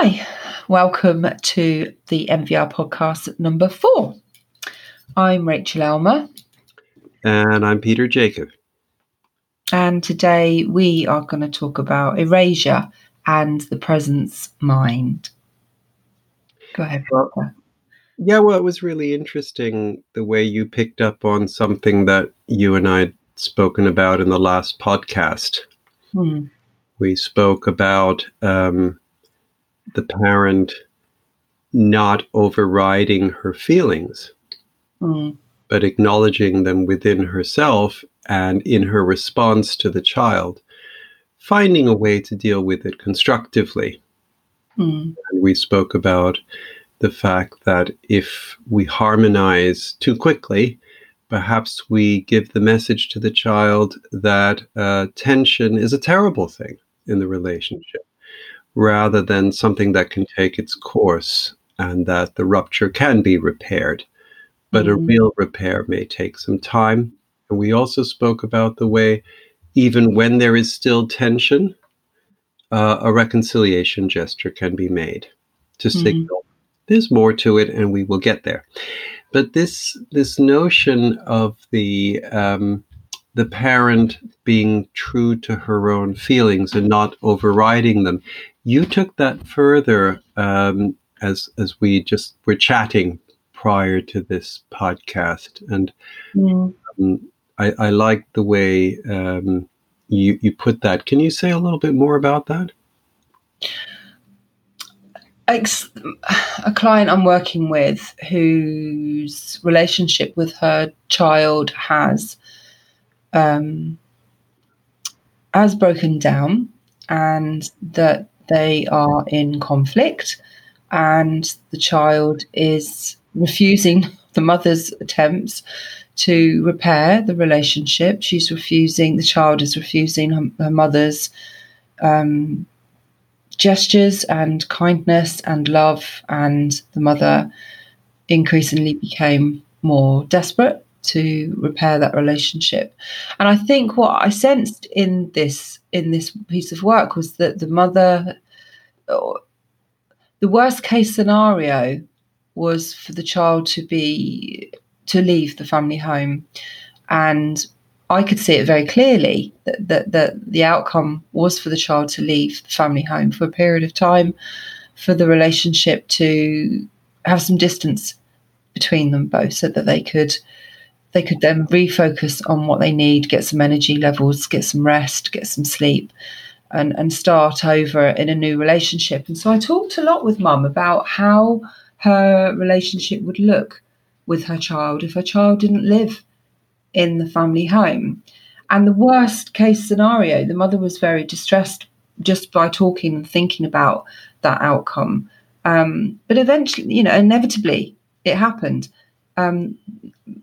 Hi, welcome to the NVR podcast number four. I'm Rachel Elmer. And I'm Peter Jakob. And today we are going to talk about erasure and the presence mind. Go ahead. Yeah, well, it was really interesting the way you picked up on something that you and I had spoken about in the last podcast. Hmm. We spoke about um, the parent not overriding her feelings, mm. but acknowledging them within herself and in her response to the child, finding a way to deal with it constructively. Mm. And we spoke about the fact that if we harmonize too quickly, perhaps we give the message to the child that uh, tension is a terrible thing in the relationship rather than something that can take its course and that the rupture can be repaired. But mm-hmm. a real repair may take some time. And we also spoke about the way, even when there is still tension, uh, a reconciliation gesture can be made to mm-hmm. signal there's more to it and we will get there. But this this notion of the um, the parent being true to her own feelings and not overriding them you took that further um, as as we just were chatting prior to this podcast, and mm. um, I, I like the way um, you you put that. Can you say a little bit more about that? a client I'm working with whose relationship with her child has um, has broken down, and that they are in conflict and the child is refusing the mother's attempts to repair the relationship. She's refusing, the child is refusing her, her mother's um, gestures and kindness and love, and the mother increasingly became more desperate to repair that relationship. And I think what I sensed in this in this piece of work was that the mother the worst case scenario was for the child to be to leave the family home and I could see it very clearly that, that, that the outcome was for the child to leave the family home for a period of time, for the relationship to have some distance between them both so that they could they could then refocus on what they need, get some energy levels, get some rest, get some sleep, and, and start over in a new relationship. And so I talked a lot with mum about how her relationship would look with her child if her child didn't live in the family home. And the worst case scenario, the mother was very distressed just by talking and thinking about that outcome. Um, but eventually, you know, inevitably it happened. Um,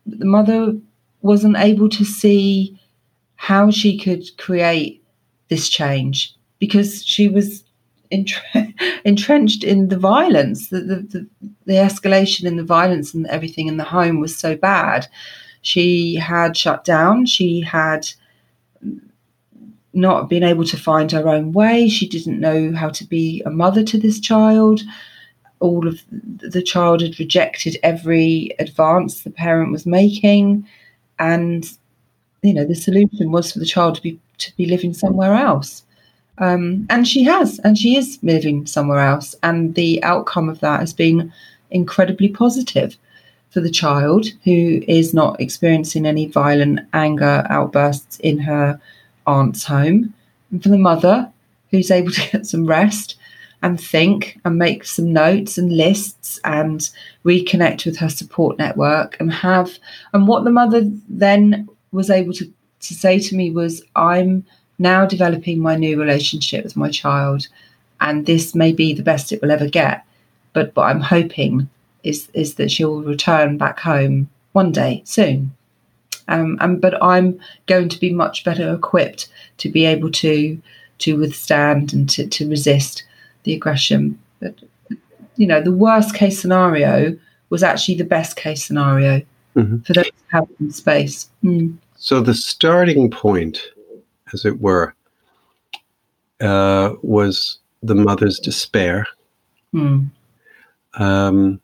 the mother wasn't able to see how she could create this change because she was entre- entrenched in the violence. The, the, the, the escalation in the violence and everything in the home was so bad. She had shut down. She had not been able to find her own way. She didn't know how to be a mother to this child. All of the child had rejected every advance the parent was making, and you know the solution was for the child to be to be living somewhere else. Um, and she has, and she is living somewhere else. And the outcome of that has been incredibly positive for the child who is not experiencing any violent anger outbursts in her aunt's home, and for the mother who's able to get some rest and think and make some notes and lists and reconnect with her support network and have and what the mother then was able to to say to me was, I'm now developing my new relationship with my child, and this may be the best it will ever get. But what I'm hoping is is that she'll return back home one day soon. Um, and but I'm going to be much better equipped to be able to to withstand and to, to resist the aggression. But you know, the worst case scenario was actually the best case scenario mm-hmm. for those who have in space. Mm. So the starting point, as it were, uh, was the mother's despair Mm. Um,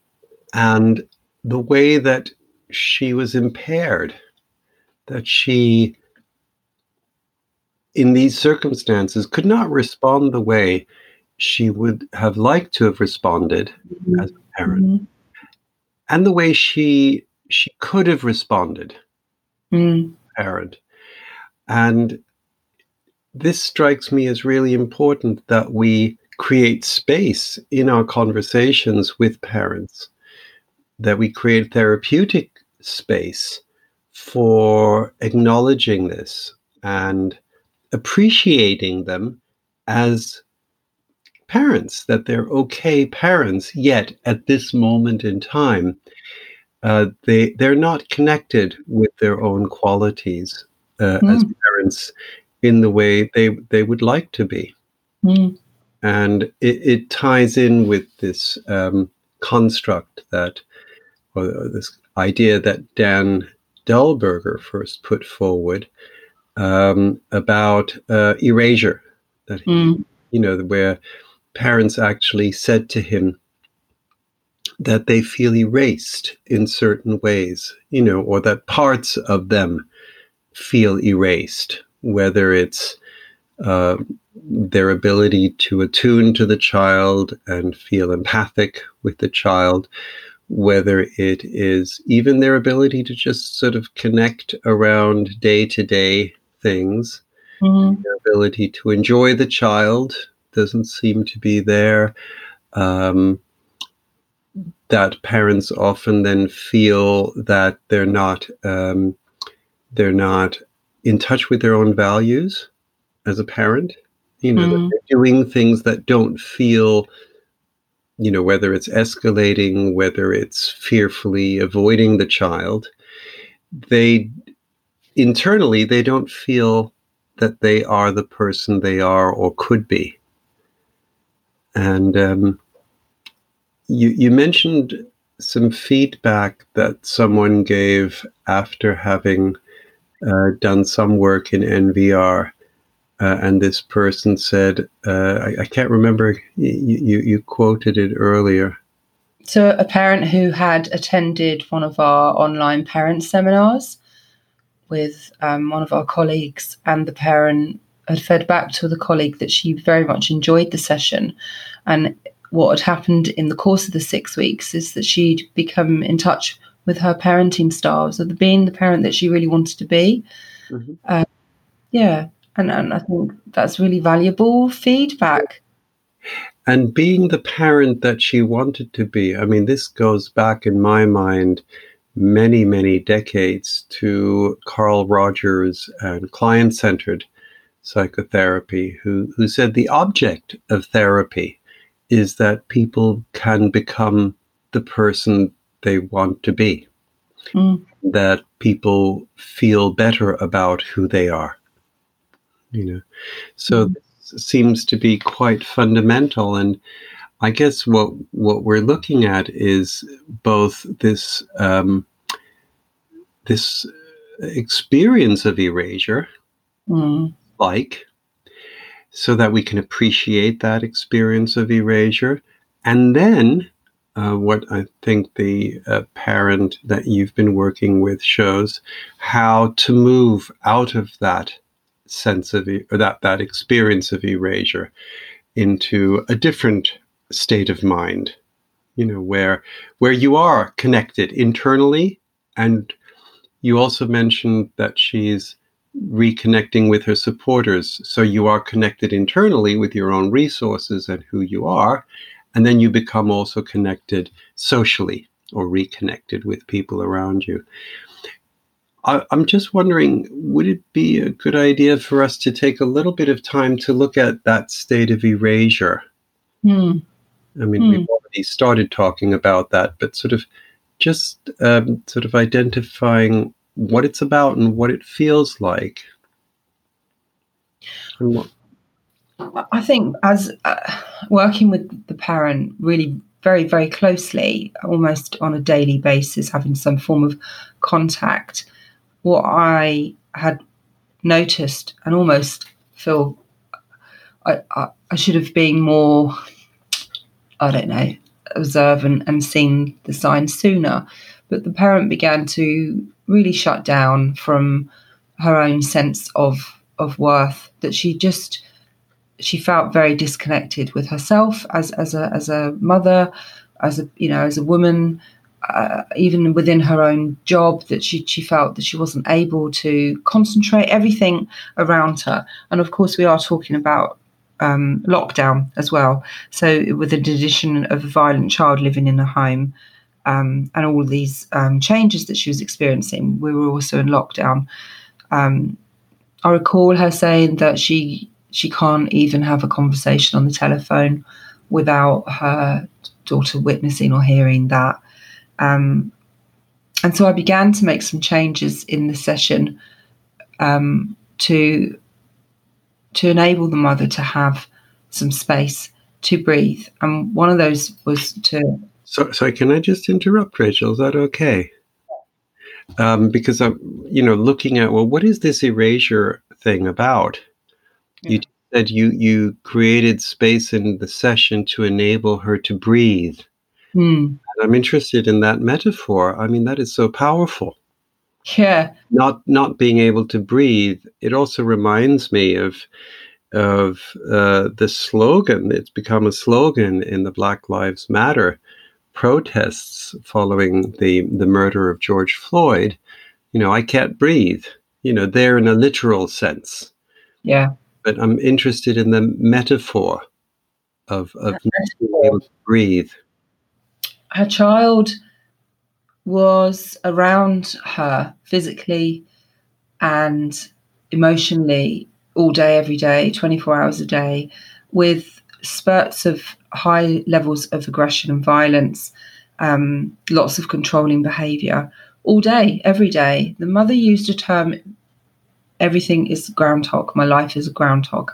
and the way that she was impaired, that she, in these circumstances, could not respond the way she would have liked to have responded mm-hmm. as a parent, mm-hmm. and the way she she could have responded, mm. parent. And this strikes me as really important that we create space in our conversations with parents, that we create therapeutic space for acknowledging this and appreciating them as parents, that they're okay parents, yet at this moment in time, uh, they they're not connected with their own qualities uh, mm. as parents in the way they they would like to be, mm. and it, it, ties in with this um, construct that, or this idea that Dan Dulberger first put forward um, about uh, erasure. That mm. you know where parents actually said to him that they feel erased in certain ways, you know, or that parts of them feel erased, whether it's uh, their ability to attune to the child and feel empathic with the child, whether it is even their ability to just sort of connect around day to day things, mm-hmm. their ability to enjoy the child doesn't seem to be there. Um, that parents often then feel that they're not um, they're not in touch with their own values as a parent. You know, mm. they're doing things that don't feel, you know, whether it's escalating, whether it's fearfully avoiding the child, they internally they don't feel that they are the person they are or could be. And um, you you mentioned some feedback that someone gave after having uh, done some work in NVR, uh, and this person said, uh, I, I, can't remember. You, you, you quoted it earlier. So a parent who had attended one of our online parent seminars with um, one of our colleagues, and the parent had fed back to the colleague that she very much enjoyed the session, and what had happened in the course of the six weeks is that she'd become in touch with her parenting styles of being the parent that she really wanted to be. Mm-hmm. Uh, yeah, and, and I think that's really valuable feedback. And being the parent that she wanted to be, I mean, this goes back in my mind many, many decades to Carl Rogers and client centered psychotherapy, who, who said the object of therapy is that people can become the person they want to be. Mm. That people feel better about who they are. You know, so mm. this seems to be quite fundamental. And I guess what what we're looking at is both this um, this experience of erasure, mm. Like so that we can appreciate that experience of erasure. And then, uh, what I think the uh, parent that you've been working with shows how to move out of that sense of or that that experience of erasure into a different state of mind you know where where you are connected internally and you also mentioned that she's reconnecting with her supporters. So you are connected internally with your own resources and who you are. And then you become also connected socially or reconnected with people around you. I, am just wondering would it be a good idea for us to take a little bit of time to look at that state of erasure? Hmm. I mean, hmm. we've already started talking about that, but sort of just um, sort of identifying what it's about and what it feels like. I think as uh, working with the parent really very, very closely, almost on a daily basis, having some form of contact, what I had noticed and almost feel I, I, I should have been more I don't know, observe and, and seen the signs sooner. But the parent began to really shut down from her own sense of of worth that she just she felt very disconnected with herself as as a as a mother as a you know as a woman uh, even within her own job that she she felt that she wasn't able to concentrate everything around her. And of course we are talking about um, lockdown as well. So with the addition of a violent child living in a home um, and all these um, changes that she was experiencing we were also in lockdown um, I recall her saying that she she can't even have a conversation on the telephone without her daughter witnessing or hearing that. Um, and so I began to make some changes in the session um, to to enable the mother to have some space to breathe. And one of those was to. So, sorry, can I just interrupt, Rachel? Is that okay? Um, because I'm, you know, looking at well, what is this erasure thing about? You said you you created space in the session to enable her to breathe. Mm. I'm interested in that metaphor. I mean, that is so powerful. Yeah. Not not being able to breathe. It also reminds me of of uh, the slogan. It's become a slogan in the Black Lives Matter protests following the the murder of George Floyd. You know, I can't breathe you know, there in a literal sense. Yeah. But I'm interested in the metaphor of, of being able to breathe. Her child was around her physically and emotionally all day, every day, 24 hours a day, with spurts of high levels of aggression and violence, um, lots of controlling behavior, all day, every day. The mother used a term everything is groundhog. My life is a groundhog.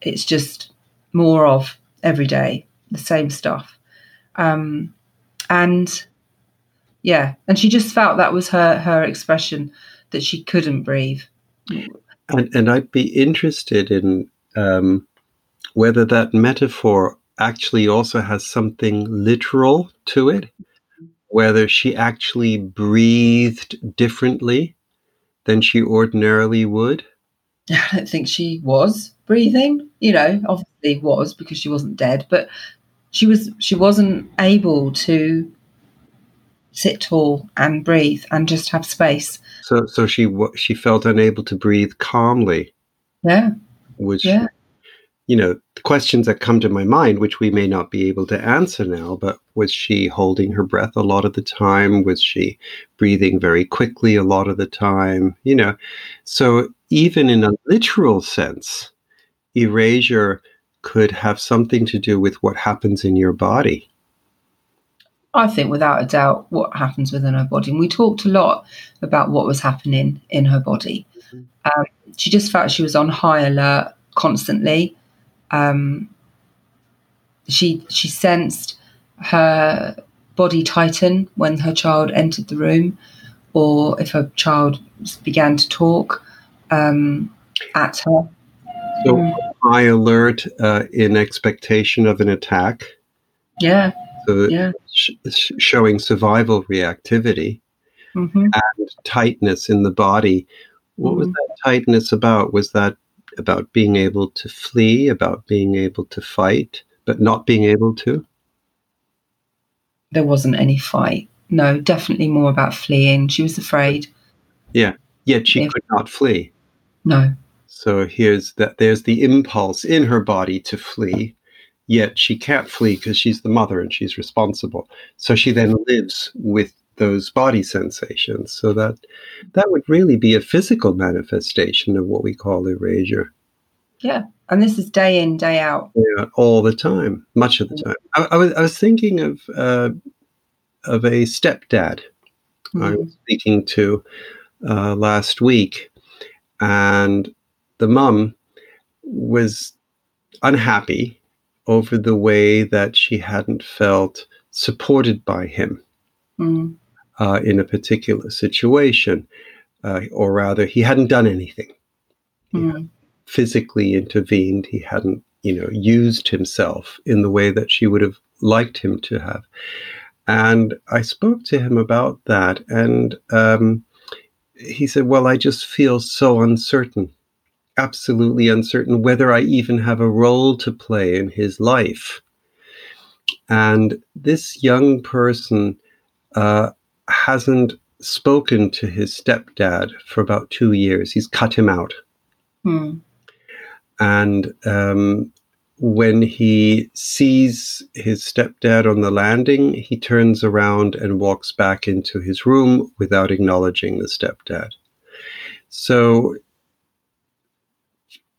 It's just more of every day, the same stuff. Um, and yeah, and she just felt that was her her expression that she couldn't breathe. And, and I'd be interested in um, whether that metaphor actually also has something literal to it whether she actually breathed differently than she ordinarily would? I don't think she was breathing. You know, obviously was because she wasn't dead, but she was she wasn't able to sit tall and breathe and just have space. So so she she felt unable to breathe calmly. Yeah. Which yeah you know, questions that come to my mind, which we may not be able to answer now, but was she holding her breath a lot of the time? Was she breathing very quickly a lot of the time? You know, so even in a literal sense, erasure could have something to do with what happens in your body. I think without a doubt what happens within her body. And we talked a lot about what was happening in her body. Mm-hmm. Um, she just felt she was on high alert constantly um, she she sensed her body tighten when her child entered the room, or if her child began to talk um, at her. So high alert uh, in expectation of an attack. Yeah. So yeah. Sh- showing survival reactivity mm-hmm. and tightness in the body. What mm-hmm. was that tightness about? Was that about being able to flee, about being able to fight, but not being able to? There wasn't any fight. No, definitely more about fleeing. She was afraid. Yeah, yet she yeah. could not flee. No. So here's that there's the impulse in her body to flee, yet she can't flee because she's the mother and she's responsible. So she then lives with those body sensations. So that that would really be a physical manifestation of what we call erasure. Yeah, and this is day in, day out. Yeah, all the time, much of the time. I, I was I was thinking of uh, of a stepdad mm-hmm. I was speaking to uh, last week, and the mum was unhappy over the way that she hadn't felt supported by him. Mm uh, in a particular situation, uh, or rather, he hadn't done anything. Mm. physically intervened. He hadn't, you know, used himself in the way that she would have liked him to have. And I spoke to him about that, and um, he said, Well, I just feel so uncertain, absolutely uncertain whether I even have a role to play in his life. And this young person uh, hasn't spoken to his stepdad for about two years. He's cut him out. Hmm. And um, when he sees his stepdad on the landing, he turns around and walks back into his room without acknowledging the stepdad. So,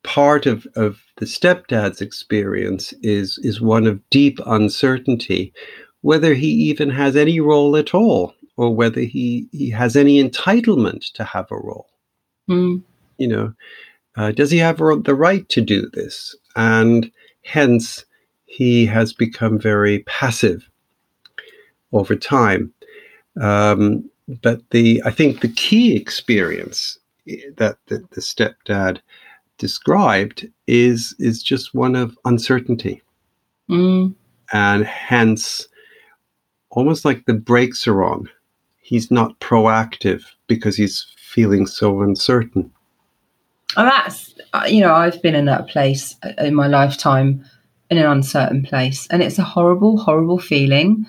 part of, of the stepdad's experience is, is one of deep uncertainty, whether he even has any role at all, or whether he, he has any entitlement to have a role. Mm. You know, uh, does he have the right to do this? And hence, he has become very passive over time. Um, but the I think the key experience that the, the stepdad described is is just one of uncertainty, mm. and hence, almost like the brakes are on. He's not proactive because he's feeling so uncertain. And that's, uh, you know, I've been in that place uh, in my lifetime, in an uncertain place. And it's a horrible, horrible feeling.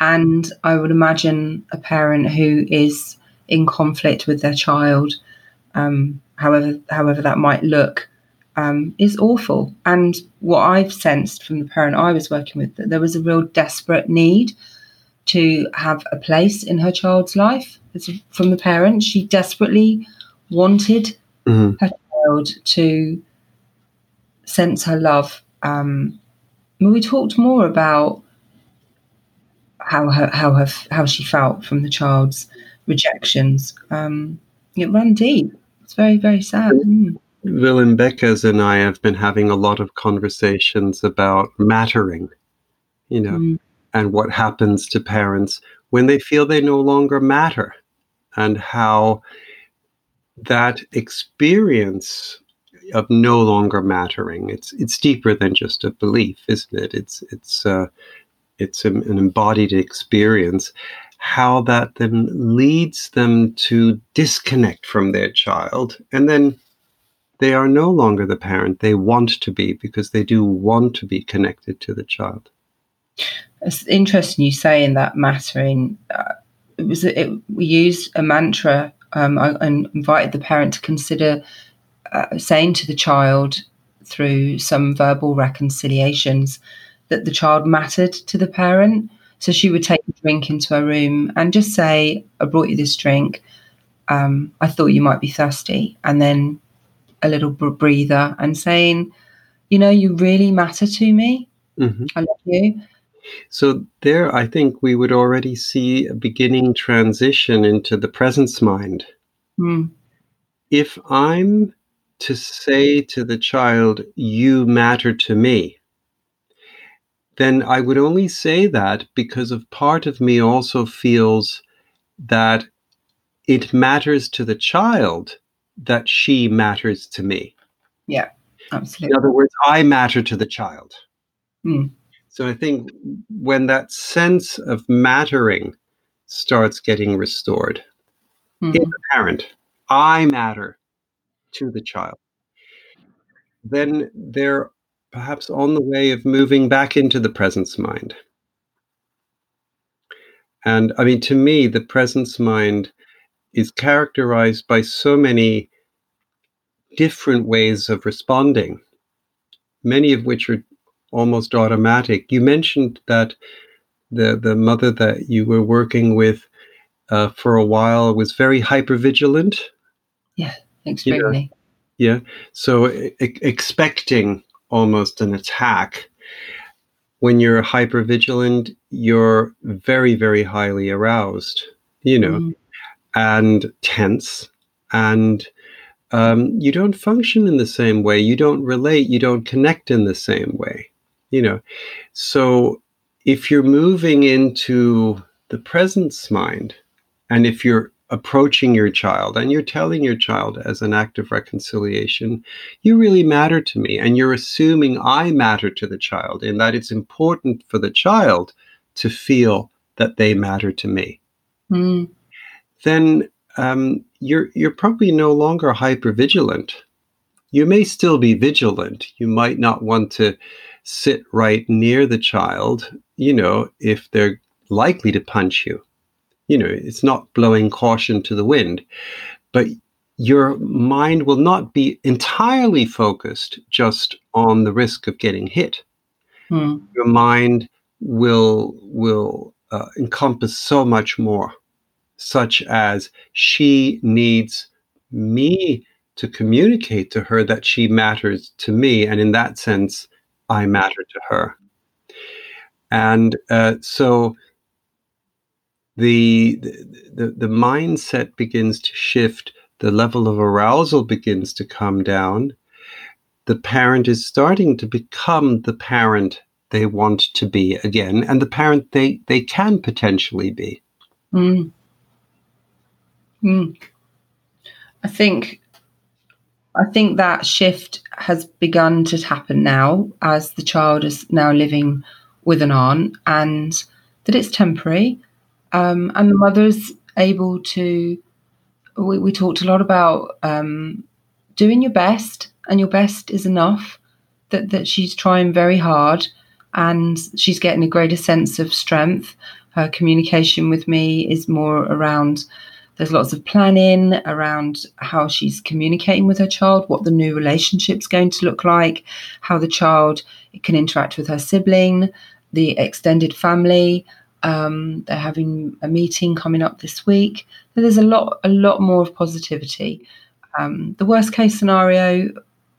And I would imagine a parent who is in conflict with their child, um, however, however that might look, um, is awful. And what I've sensed from the parent I was working with, that there was a real desperate need to have a place in her child's life. From the parent, she desperately wanted mm-hmm. her child to sense her love. Um, we talked more about how her, how her, how she felt from the child's rejections. Um, it ran deep. It's very very sad. Mm. Willem Beckers and I have been having a lot of conversations about mattering, you know, mm. And what happens to parents when they feel they no longer matter, and how that experience of no longer mattering it's it's deeper than just a belief isn't it? It's it's uh, it's an embodied experience. How that then leads them to disconnect from their child and then they are no longer the parent they want to be because they do want to be connected to the child it's interesting you say in that mattering uh, it was it, we used a mantra um, I, I, invited the parent to consider uh, saying to the child through some verbal reconciliations that the child mattered to the parent. So she would take a drink into her room and just say, I brought you this drink. Um, I thought you might be thirsty. And then a little breather and saying, You know, you really matter to me. Mm-hmm. I love you. So, there, I think we would already see a beginning transition into the presence mind. Mm. If I'm to say to the child, You matter to me, then I would only say that because of part of me also feels that it matters to the child that she matters to me. Yeah, absolutely. In other words, I matter to the child. Mm. So I think when that sense of mattering starts getting restored mm-hmm. in the parent, I matter to the child, then they're perhaps on the way of moving back into the presence mind. And I mean, to me, the presence mind is characterized by so many different ways of responding, many of which are almost automatic. You mentioned that the the mother that you were working with uh, for a while was very hyper vigilant. Yeah, extremely. yeah, so e- expecting almost an attack. When you're hyper vigilant, you're very very highly aroused. You know, mm. and tense and um, you don't function in the same way. You don't relate. You don't connect in the same way you know so if you're moving into the presence mind and if you're approaching your child and you're telling your child as an act of reconciliation, you really matter to me. And you're assuming I matter to the child and that it's important for the child to feel that they matter to me. Mm. Then um, you're you're probably no longer hyper vigilant. You may still be vigilant. You might not want to sit right near the child, you know, if they're likely to punch you you know, it's not blowing caution to the wind, but your mind will not be entirely focused just on the risk of getting hit. Hmm. Your mind will will uh, encompass so much more, such as she needs me to communicate to her that she matters to me, and in that sense, I matter to her. And uh, so the, the the mindset begins to shift the level of arousal begins to come down the parent is starting to become the parent they want to be again and the parent they they can potentially be mm. Mm. i think i think that shift has begun to happen now as the child is now living with an aunt and that it's temporary um, and the mother's able to. We, we talked a lot about um, doing your best, and your best is enough. That that she's trying very hard, and she's getting a greater sense of strength. Her communication with me is more around there's lots of planning around how she's communicating with her child, what the new relationship's going to look like, how the child can interact with her sibling, the extended family, um, they're having a meeting coming up this week. So there's a lot, a lot more of positivity. Um, the worst case scenario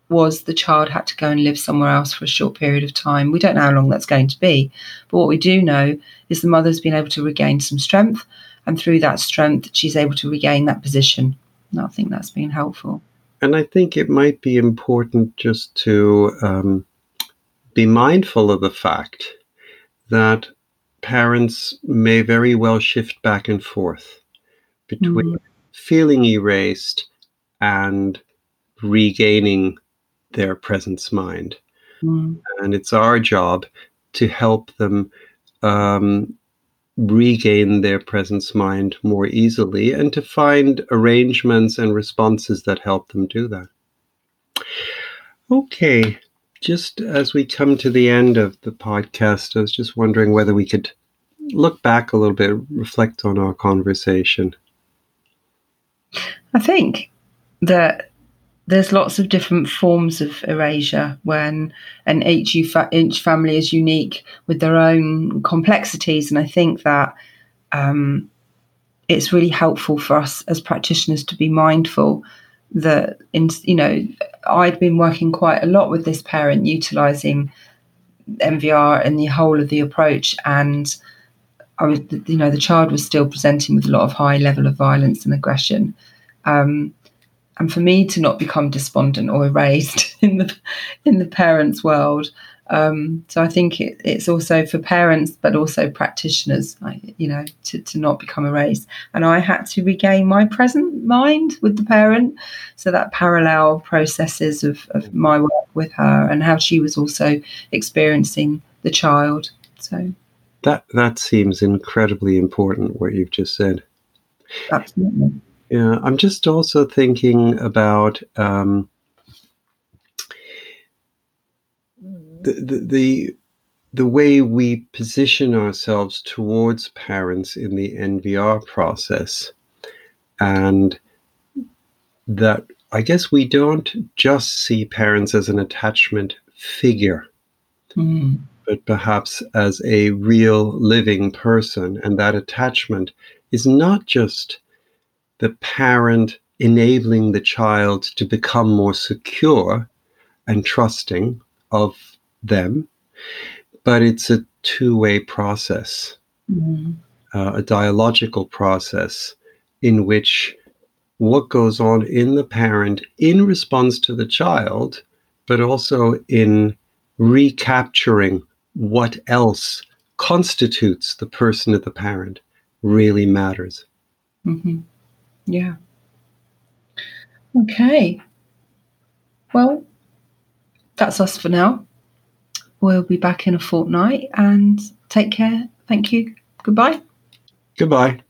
was the child had to go and live somewhere else for a short period of time. We don't know how long that's going to be, but what we do know is the mother's been able to regain some strength, and through that strength, she's able to regain that position. And I think that's been helpful. And I think it might be important just to um, be mindful of the fact that parents may very well shift back and forth between mm. feeling erased and regaining their presence mind. Mm. And it's our job to help them um, regain their presence mind more easily and to find arrangements and responses that help them do that. Okay, just as we come to the end of the podcast, I was just wondering whether we could look back a little bit, reflect on our conversation. I think that there's lots of different forms of erasure when and each, each family is unique with their own complexities and i think that um, it's really helpful for us as practitioners to be mindful that in you know I'd been working quite a lot with this parent utilizing NVR and the whole of the approach and I was you know the child was still presenting with a lot of high level of violence and aggression. Um, and for me to not become despondent or erased in the in the parents world um, so I think it, it's also for parents, but also practitioners, you know, to, to not become erased. And I had to regain my present mind with the parent. So that parallel processes of, of my work with her and how she was also experiencing the child. So that that seems incredibly important. What you've just said. Absolutely. Yeah, I'm just also thinking about. Um, the, the, the way we position ourselves towards parents in the NVR process, and that I guess we don't just see parents as an attachment figure, mm. but perhaps as a real living person, and that attachment is not just the parent enabling the child to become more secure and trusting of them, but it's a two way process, mm-hmm. uh, a dialogical process in which what goes on in the parent in response to the child, but also in recapturing what else constitutes the person of the parent really matters. Mm-hmm. Yeah. Okay. Well, that's us for now. We'll be back in a fortnight and take care. Thank you. Goodbye. Goodbye.